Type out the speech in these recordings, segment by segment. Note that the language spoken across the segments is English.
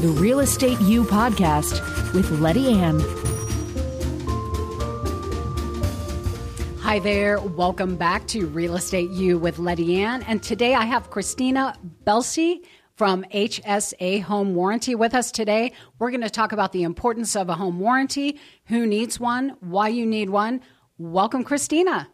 the Real Estate You podcast with Letty Ann. Hi there. Welcome back to Real Estate U with Letty Ann. And today I have Christina Belsey from HSA Home Warranty with us today. We're going to talk about the importance of a home warranty, who needs one, why you need one. Welcome, Christina.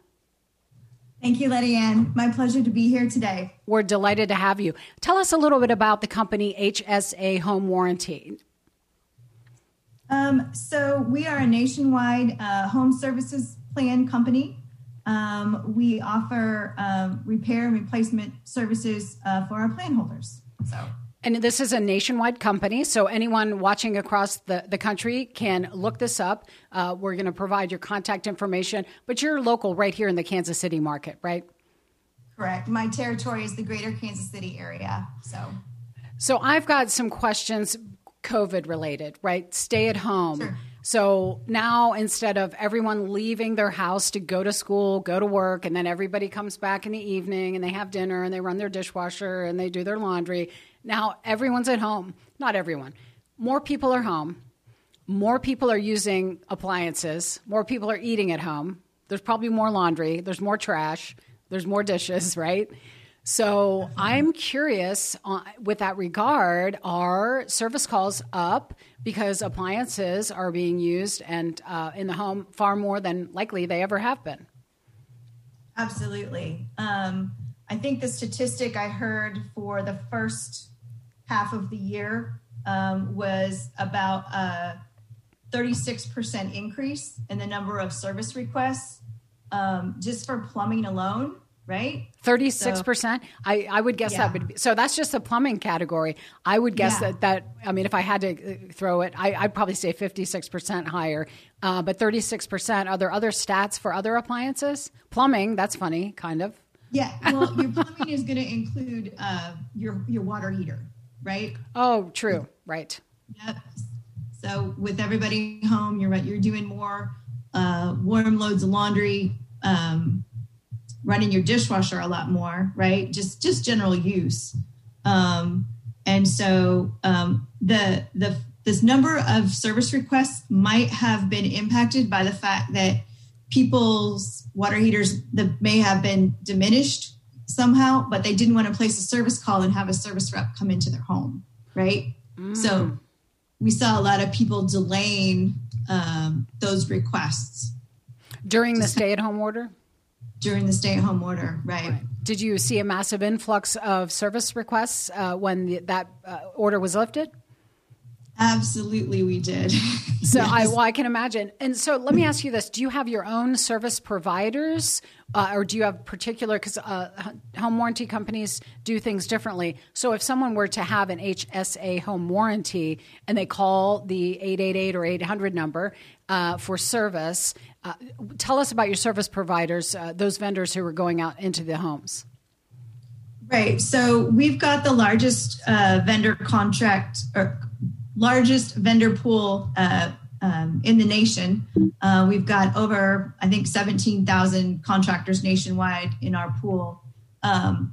Thank you, Letty Ann. My pleasure to be here today. We're delighted to have you. Tell us a little bit about the company HSA Home Warranty. Um, so, we are a nationwide uh, home services plan company. Um, we offer um, repair and replacement services uh, for our plan holders. So, and this is a nationwide company, so anyone watching across the, the country can look this up. Uh, we're going to provide your contact information, but you're local right here in the Kansas City market, right? Correct. My territory is the greater Kansas City area. So, so I've got some questions COVID related, right? Stay at home. Sure. So now instead of everyone leaving their house to go to school, go to work, and then everybody comes back in the evening and they have dinner and they run their dishwasher and they do their laundry, now everyone's at home. Not everyone. More people are home. More people are using appliances. More people are eating at home. There's probably more laundry. There's more trash. There's more dishes, right? So I'm curious uh, with that regard, are service calls up because appliances are being used and uh, in the home far more than likely they ever have been? Absolutely. Um, I think the statistic I heard for the first half of the year um, was about a 36% increase in the number of service requests um, just for plumbing alone right? 36%. So, I, I would guess yeah. that would be, so that's just the plumbing category. I would guess yeah. that, that, I mean, if I had to uh, throw it, I, would probably say 56% higher, uh, but 36%. Are there other stats for other appliances? Plumbing, that's funny, kind of. Yeah, well, your plumbing is going to include uh, your, your water heater, right? Oh, true, right. Yep. So with everybody home, you're you're doing more uh, warm loads of laundry, um, running your dishwasher a lot more, right? Just just general use. Um, and so um, the the this number of service requests might have been impacted by the fact that people's water heaters that may have been diminished somehow, but they didn't want to place a service call and have a service rep come into their home, right? Mm. So we saw a lot of people delaying um, those requests during the stay-at-home order during the stay-at-home order, right. right. Did you see a massive influx of service requests uh, when the, that uh, order was lifted? Absolutely, we did. so yes. I, well, I can imagine. And so let me ask you this: Do you have your own service providers, uh, or do you have particular? Because uh, home warranty companies do things differently. So if someone were to have an HSA home warranty and they call the eight eight eight or eight hundred number uh, for service, uh, tell us about your service providers, uh, those vendors who are going out into the homes. Right. So we've got the largest uh, vendor contract or largest vendor pool uh, um, in the nation. Uh, we've got over, I think, 17,000 contractors nationwide in our pool. Um,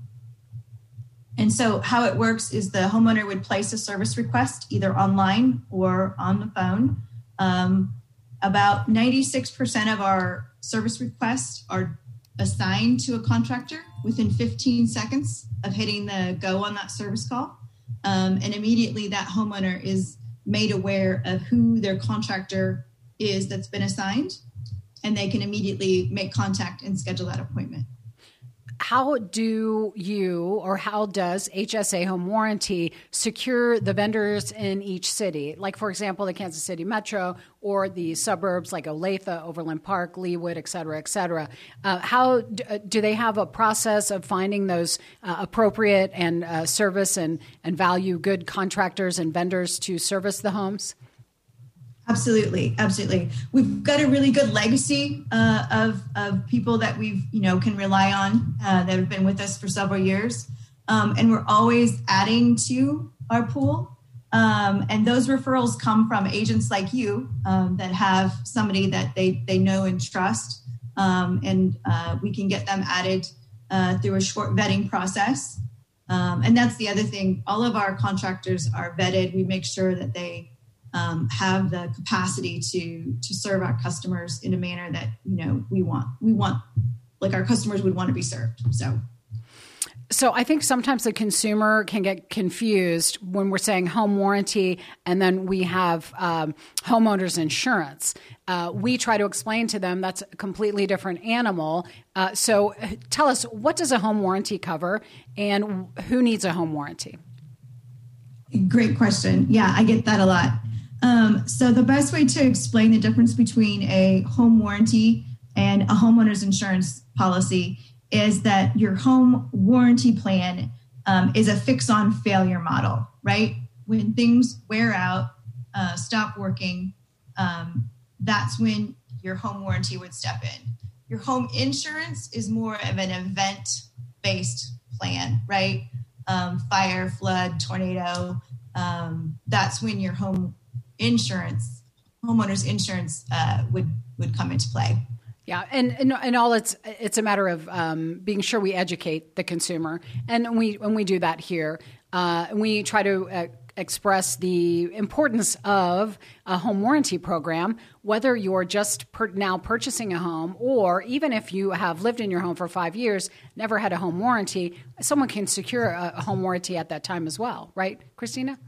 and so, how it works is the homeowner would place a service request either online or on the phone. Um, about 96% of our service requests are assigned to a contractor within 15 seconds of hitting the go on that service call. Um, and immediately that homeowner is made aware of who their contractor is that's been assigned, and they can immediately make contact and schedule that appointment how do you or how does HSA Home Warranty secure the vendors in each city? Like, for example, the Kansas City Metro or the suburbs like Olathe, Overland Park, Leawood, et cetera, et cetera. Uh, how do, uh, do, they have a process of finding those uh, appropriate and uh, service and, and value good contractors and vendors to service the homes? Absolutely, absolutely. We've got a really good legacy uh, of of people that we've you know can rely on uh, that have been with us for several years, um, and we're always adding to our pool. Um, and those referrals come from agents like you um, that have somebody that they they know and trust, um, and uh, we can get them added uh, through a short vetting process. Um, and that's the other thing. All of our contractors are vetted. We make sure that they um, have the capacity to to serve our customers in a manner that you know we want. We want like our customers would want to be served. So so I think sometimes the consumer can get confused when we're saying home warranty and then we have um, homeowners insurance. Uh, we try to explain to them that's a completely different animal. Uh, so tell us, what does a home warranty cover and who needs a home warranty? Great question. Yeah, I get that a lot. Um, so the best way to explain the difference between a home warranty and a homeowner's insurance policy is that your home warranty plan um, is a fix on failure model, right? When things wear out, uh, stop working, um, that's when your home warranty would step in. Your home insurance is more of an event based plan, right? Um, fire, flood, tornado. Um, that's when your home insurance, homeowners insurance, uh, would would come into play. Yeah, and, and and all it's it's a matter of um, being sure we educate the consumer, and we when we do that here, uh, we try to uh, express the importance of a home warranty program, whether you're just per- now purchasing a home or even if you have lived in your home for five years, never had a home warranty, someone can secure a, a home warranty at that time as well, right, Christina?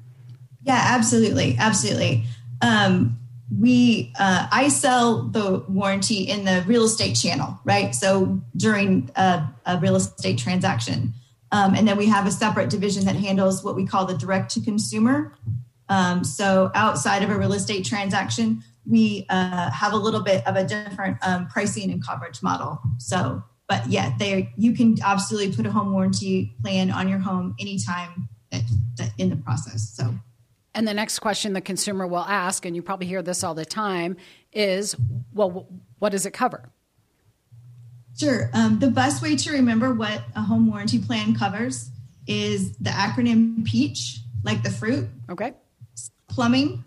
Yeah, absolutely, absolutely. Um, we uh, i sell the warranty in the real estate channel right? So during a, a real estate transaction. Um, and then we have a separate division that handles what we call the direct to consumer. Um, so outside of a real estate transaction we uh, have a little bit of a different um, pricing and coverage model. So but yeah they you can absolutely put a home warranty plan on your home anytime that, that in the process so and the next question the consumer will ask, and you probably hear this all the time, is well, what does it cover? Sure. Um, the best way to remember what a home warranty plan covers is the acronym PEACH, like the fruit. Okay. Plumbing,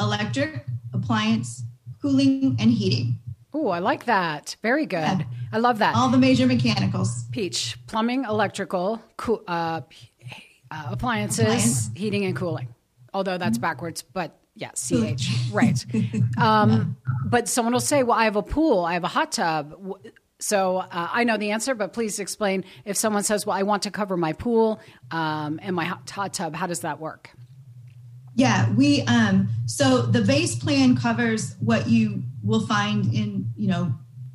electric, appliance, cooling, and heating. Oh, I like that. Very good. Yeah. I love that. All the major mechanicals. Peach, plumbing, electrical, co- uh, uh, appliances, Appliance. heating, and cooling although that's backwards, but yeah, CH, right. Um, but someone will say, well, I have a pool, I have a hot tub. So uh, I know the answer, but please explain if someone says, well, I want to cover my pool um, and my hot, hot tub, how does that work? Yeah, we um so the base plan covers what you will find in, you know,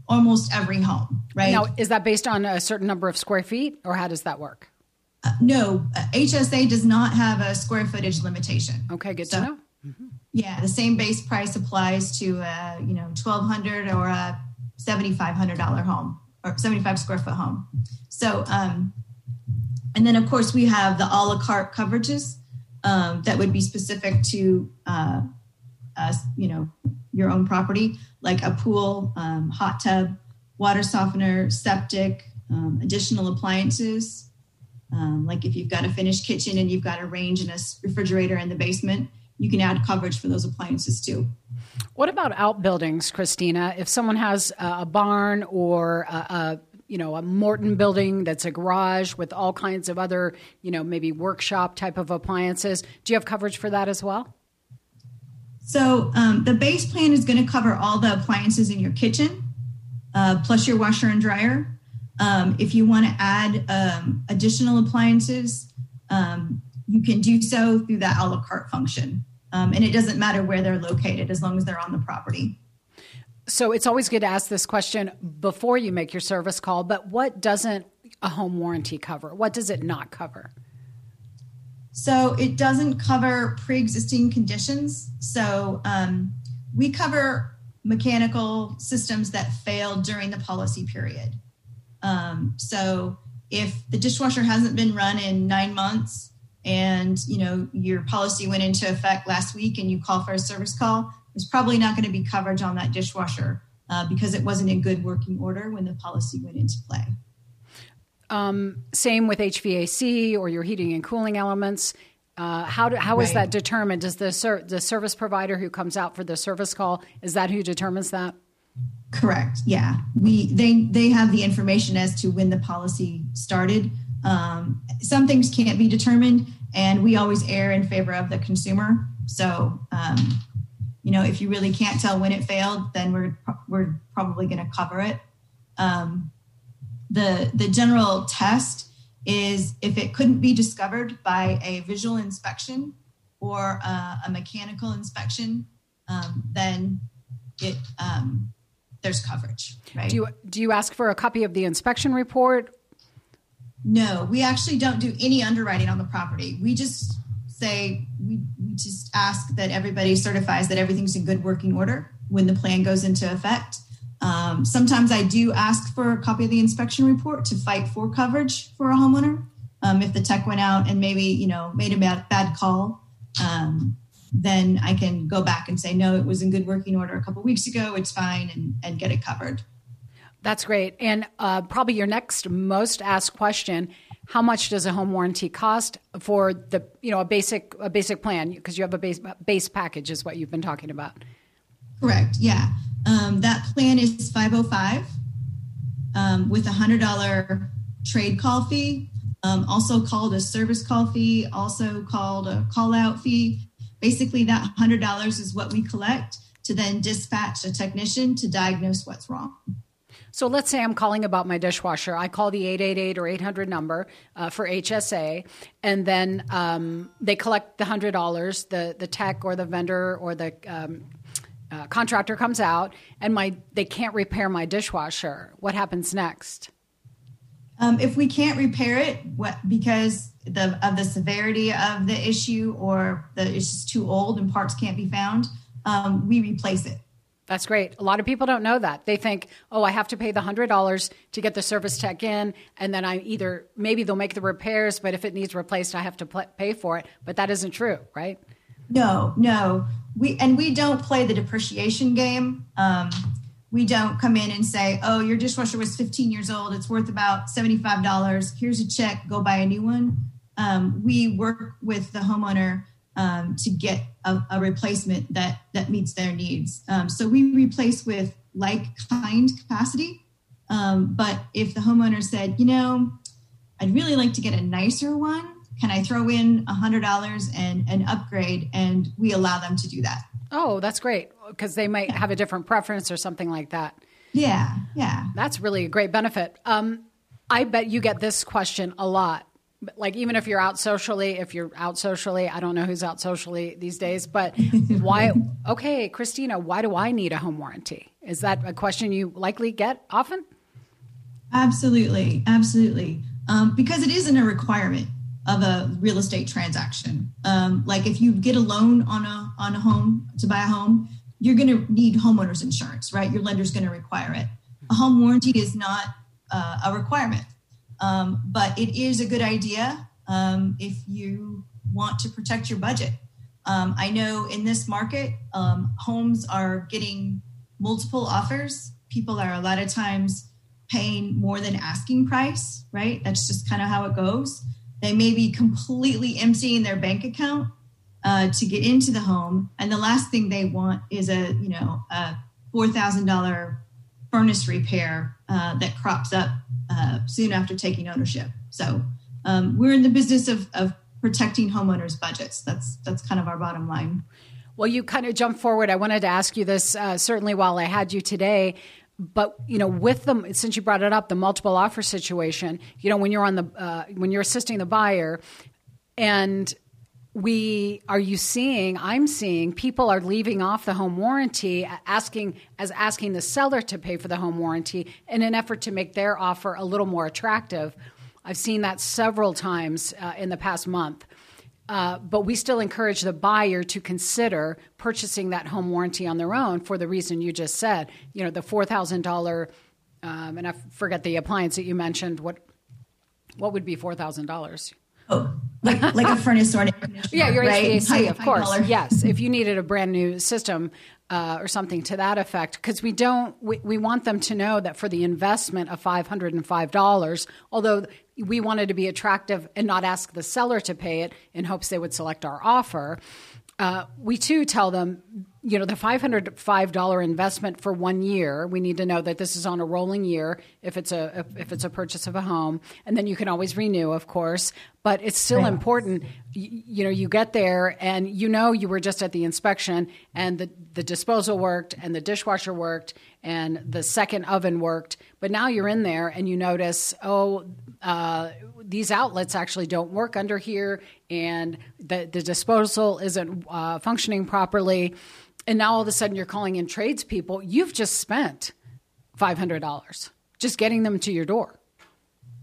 almost every home, right? Now, is that based on a certain number of square feet or how does that work? Uh, no, HSA does not have a square footage limitation. Okay, good so, to know. Mm-hmm. Yeah, the same base price applies to a you know twelve hundred or a seventy five hundred dollar home or seventy five square foot home. So, um, and then of course we have the a la carte coverages um, that would be specific to uh, us, you know, your own property, like a pool, um, hot tub, water softener, septic, um, additional appliances, um, like if you've got a finished kitchen and you've got a range and a refrigerator in the basement, you can add coverage for those appliances too. What about outbuildings, Christina? If someone has a barn or a, a you know a Morton building that's a garage with all kinds of other you know maybe workshop type of appliances, do you have coverage for that as well? So um, the base plan is going to cover all the appliances in your kitchen, uh, plus your washer and dryer. Um, if you want to add um, additional appliances, um, you can do so through that a la carte function. Um, and it doesn't matter where they're located as long as they're on the property. So it's always good to ask this question before you make your service call, but what doesn't a home warranty cover? What does it not cover? So it doesn't cover pre existing conditions. So um, we cover mechanical systems that failed during the policy period. Um, so if the dishwasher hasn't been run in nine months and you know your policy went into effect last week and you call for a service call, there's probably not going to be coverage on that dishwasher uh, because it wasn't in good working order when the policy went into play. Um, same with HVAC or your heating and cooling elements. Uh, how do, how right. is that determined? Does the ser- the service provider who comes out for the service call is that who determines that? Correct. Yeah, we they they have the information as to when the policy started, Um, some things can't be determined, and we always err in favor of the consumer. So, um, you know, if you really can't tell when it failed, then we're we're probably going to cover it. Um, the the general test is if it couldn't be discovered by a visual inspection or a mechanical inspection, um, then it um, there's coverage. Right? Do you do you ask for a copy of the inspection report? No, we actually don't do any underwriting on the property. We just say we, we just ask that everybody certifies that everything's in good working order when the plan goes into effect. Um, sometimes I do ask for a copy of the inspection report to fight for coverage for a homeowner. Um, if the tech went out and maybe you know made a bad, bad call, um, then I can go back and say no, it was in good working order a couple weeks ago. It's fine, and, and get it covered. That's great. And uh, probably your next most asked question: How much does a home warranty cost for the you know a basic a basic plan? Because you have a base base package, is what you've been talking about. Correct. Yeah. Um, that plan is 505 um, with a $100 trade call fee, um, also called a service call fee, also called a call out fee. Basically, that $100 is what we collect to then dispatch a technician to diagnose what's wrong. So let's say I'm calling about my dishwasher. I call the 888 or 800 number uh, for HSA, and then um, they collect the $100, the, the tech or the vendor or the um, uh, contractor comes out and my they can't repair my dishwasher. What happens next? Um, if we can't repair it what, because the, of the severity of the issue or the, it's just too old and parts can't be found, um, we replace it. That's great. A lot of people don't know that. They think, oh, I have to pay the $100 to get the service tech in, and then I either, maybe they'll make the repairs, but if it needs replaced, I have to pay for it. But that isn't true, right? No, no. We and we don't play the depreciation game. Um, we don't come in and say, "Oh, your dishwasher was 15 years old. It's worth about $75. Here's a check. Go buy a new one." Um, we work with the homeowner um, to get a, a, replacement that that meets their needs. Um, so we replace with like kind capacity. Um, but if the homeowner said, "You know, I'd really like to get a nicer one," can I throw in $100 and an upgrade? And we allow them to do that. Oh, that's great because they might have a different preference or something like that. Yeah, yeah. That's really a great benefit. Um, I bet you get this question a lot. Like, even if you're out socially, if you're out socially, I don't know who's out socially these days, but why? Okay, Christina, why do I need a home warranty? Is that a question you likely get often? Absolutely, absolutely. Um, because it isn't a requirement of a real estate transaction. Um, like if you get a loan on a on a home to buy a home, you're going to need homeowners insurance, right? Your lender's going to require it. A home warranty is not uh, a requirement, um, but it is a good idea um, if you want to protect your budget. Um, I know in this market, um, homes are getting multiple offers. People are a lot of times paying more than asking price, right? That's just kind of how it goes. They may be completely emptying their bank account uh, to get into the home, and the last thing they want is a you know a four thousand dollar furnace repair uh, that crops up uh, soon after taking ownership. So um, we're in the business of, of protecting homeowners' budgets. That's that's kind of our bottom line. Well, you kind of jumped forward. I wanted to ask you this uh, certainly while I had you today but you know with them since you brought it up the multiple offer situation you know when you're on the uh, when you're assisting the buyer and we are you seeing i'm seeing people are leaving off the home warranty asking as asking the seller to pay for the home warranty in an effort to make their offer a little more attractive i've seen that several times uh, in the past month uh, but we still encourage the buyer to consider purchasing that home warranty on their own for the reason you just said. You know, the four thousand um, and I forget the appliance that you mentioned. What what would be four thousand dollars? Oh, like like a furnace or an yeah, your right? HVAC, of course. Color. Yes, if you needed a brand new system uh, or something to that effect, because we don't, we, we want them to know that for the investment of five hundred and five dollars, although we wanted to be attractive and not ask the seller to pay it in hopes they would select our offer. Uh, we too tell them you know, the $505 investment for one year, we need to know that this is on a rolling year if it's a if it's a purchase of a home, and then you can always renew, of course. But it's still right. important. You, you, know, you get there and you know you were just at the inspection, and the the disposal worked, and the dishwasher worked, and the second oven worked. But now you're in there and you notice, oh. Uh, these outlets actually don't work under here, and the, the disposal isn't uh, functioning properly and now all of a sudden you're calling in tradespeople, you've just spent $500 just getting them to your door.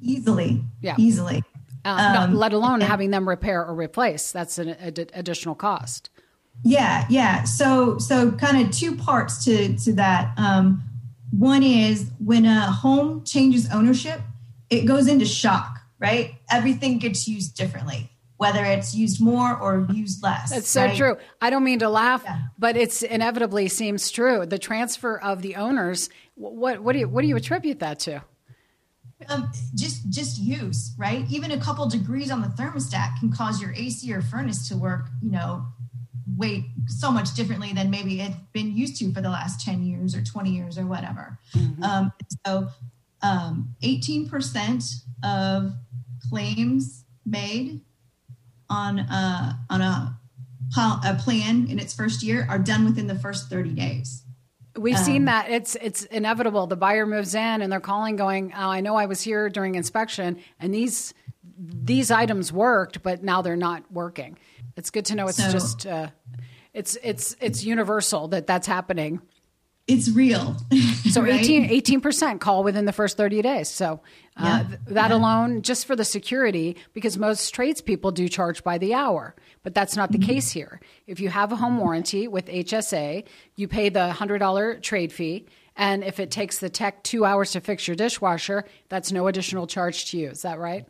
Easily. Yeah. Easily. Uh, um, not, let alone having them repair or replace. That's an ad- additional cost. Yeah, yeah. So, so kind of two parts to to that. Um, one is when a home changes ownership, it goes into shock, right? Everything gets used differently whether it's used more or used less. That's so right? true. I don't mean to laugh, yeah. but it's inevitably seems true. The transfer of the owners. What what do you what do you attribute that to? Um, just just use right. Even a couple degrees on the thermostat can cause your AC or furnace to work. You know, way so much differently than maybe it's been used to for the last ten years or twenty years or whatever. Mm-hmm. Um, so, um, eighteen percent of claims made on a, on a, a plan in its first year are done within the first 30 days. We've um, seen that it's it's inevitable. The buyer moves in and they're calling, going, oh, "I know I was here during inspection, and these these items worked, but now they're not working." It's good to know it's so, just uh, it's it's it's universal that that's happening it's real. so right? 18 percent call within the first thirty days. So uh, yeah. that yeah. alone, just for the security, because most tradespeople do charge by the hour, but that's not the mm-hmm. case here. If you have a home warranty with HSA, you pay the hundred dollar trade fee. And if it takes the tech two hours to fix your dishwasher, that's no additional charge to you. Is that right?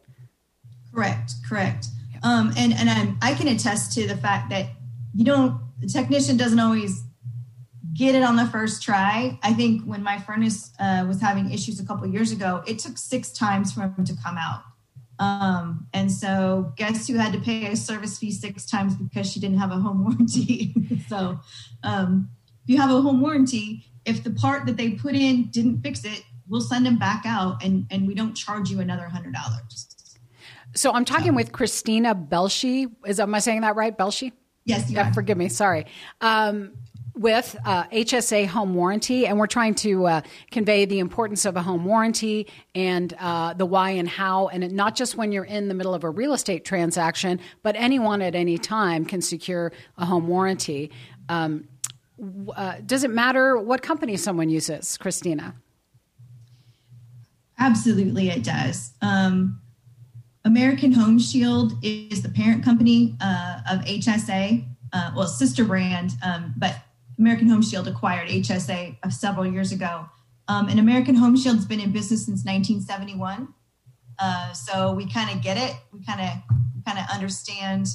Correct. Correct. Yeah. Um, and and I'm, I can attest to the fact that you don't the technician doesn't always get it on the first try. I think when my furnace uh, was having issues a couple years ago, it took six times for him to come out. Um, and so, guess who had to pay a service fee six times because she didn't have a home warranty? so, um, if you have a home warranty, if the part that they put in didn't fix it, we'll send them back out and, and we don't charge you another hundred dollars. So I'm talking so. with Christina Belshi. Is am I saying that right? Belshi? Yes. Yeah, forgive me. Sorry. Um, with uh, HSA home warranty, and we're trying to uh, convey the importance of a home warranty and uh, the why and how, and not just when you're in the middle of a real estate transaction, but anyone at any time can secure a home warranty. Um, uh, does it matter what company someone uses, Christina? Absolutely, it does. Um, American Home Shield is the parent company uh, of HSA, uh, well, sister brand, um, but American Home Shield acquired HSA uh, several years ago. Um, and American Home Shield's been in business since 1971. Uh, so we kind of get it. We kind of kind of understand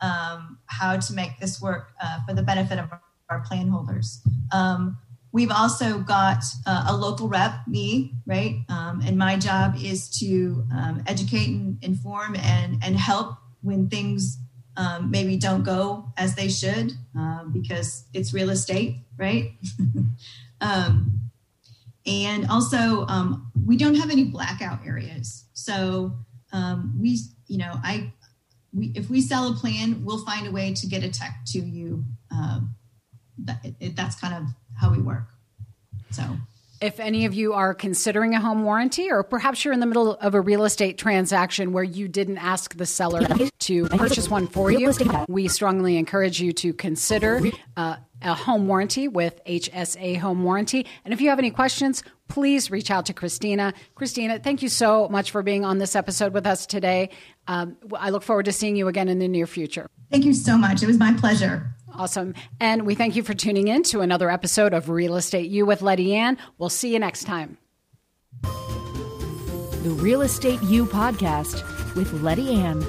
um, how to make this work uh, for the benefit of our plan holders. Um, we've also got uh, a local rep, me, right? Um, and my job is to um, educate and inform and and help when things um, maybe don't go as they should uh, because it's real estate, right? um, and also, um, we don't have any blackout areas. So um, we, you know, I, we, if we sell a plan, we'll find a way to get a tech to you. Um, that, it, that's kind of how we work. So if any of you are considering a home warranty, or perhaps you're in the middle of a real estate transaction where you didn't ask the seller to purchase one for you, we strongly encourage you to consider uh, a home warranty with HSA Home Warranty. And if you have any questions, please reach out to Christina. Christina, thank you so much for being on this episode with us today. Um, I look forward to seeing you again in the near future. Thank you so much. It was my pleasure. Awesome. And we thank you for tuning in to another episode of Real Estate You with Letty Ann. We'll see you next time. The Real Estate You podcast with Letty Ann.